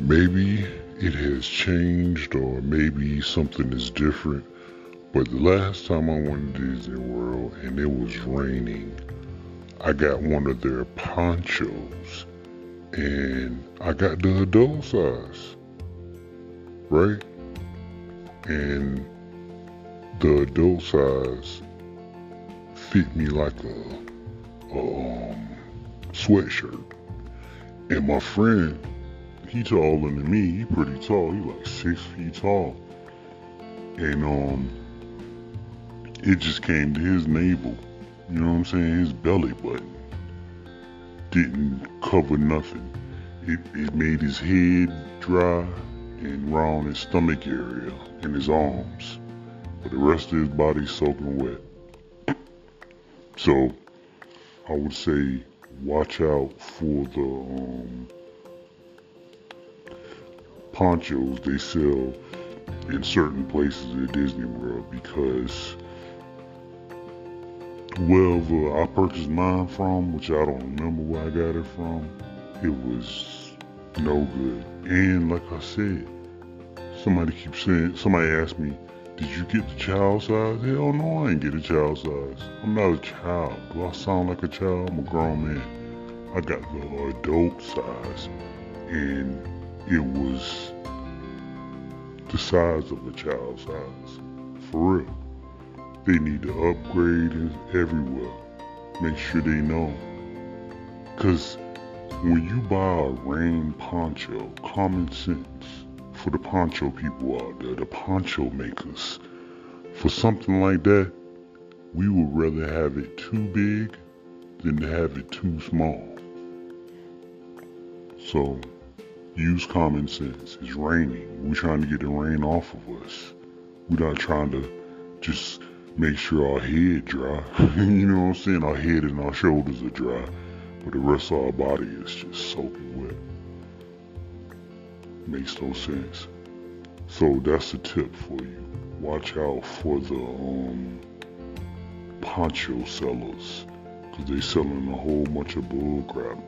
maybe it has changed or maybe something is different. But the last time I went to Disney World and it was raining, I got one of their ponchos and I got the adult size. Right? And the adult size fit me like a, um, sweatshirt. And my friend, he taller than me. He pretty tall. He like six feet tall. And um, it just came to his navel. You know what I'm saying? His belly button didn't cover nothing. It, it made his head dry and around his stomach area and his arms. But the rest of his body soaking wet. So I would say watch out for the um, ponchos they sell in certain places at Disney World because wherever I purchased mine from, which I don't remember where I got it from, it was no good. And like I said, somebody keeps saying, somebody asked me, did you get the child size? Hell no, I ain't get a child size. I'm not a child. Do I sound like a child? I'm a grown man. I got the adult size. And it was the size of a child's size. For real. They need to upgrade everywhere. Make sure they know. Because when you buy a rain poncho, common sense for the poncho people out there, the poncho makers, for something like that, we would rather have it too big than to have it too small. So, use common sense. It's raining. We're trying to get the rain off of us. We're not trying to just make sure our head dry. you know what I'm saying? Our head and our shoulders are dry, but the rest of our body is just soaking wet. Makes no sense. So that's a tip for you. Watch out for the um, poncho sellers, cause they selling a whole bunch of bull crap.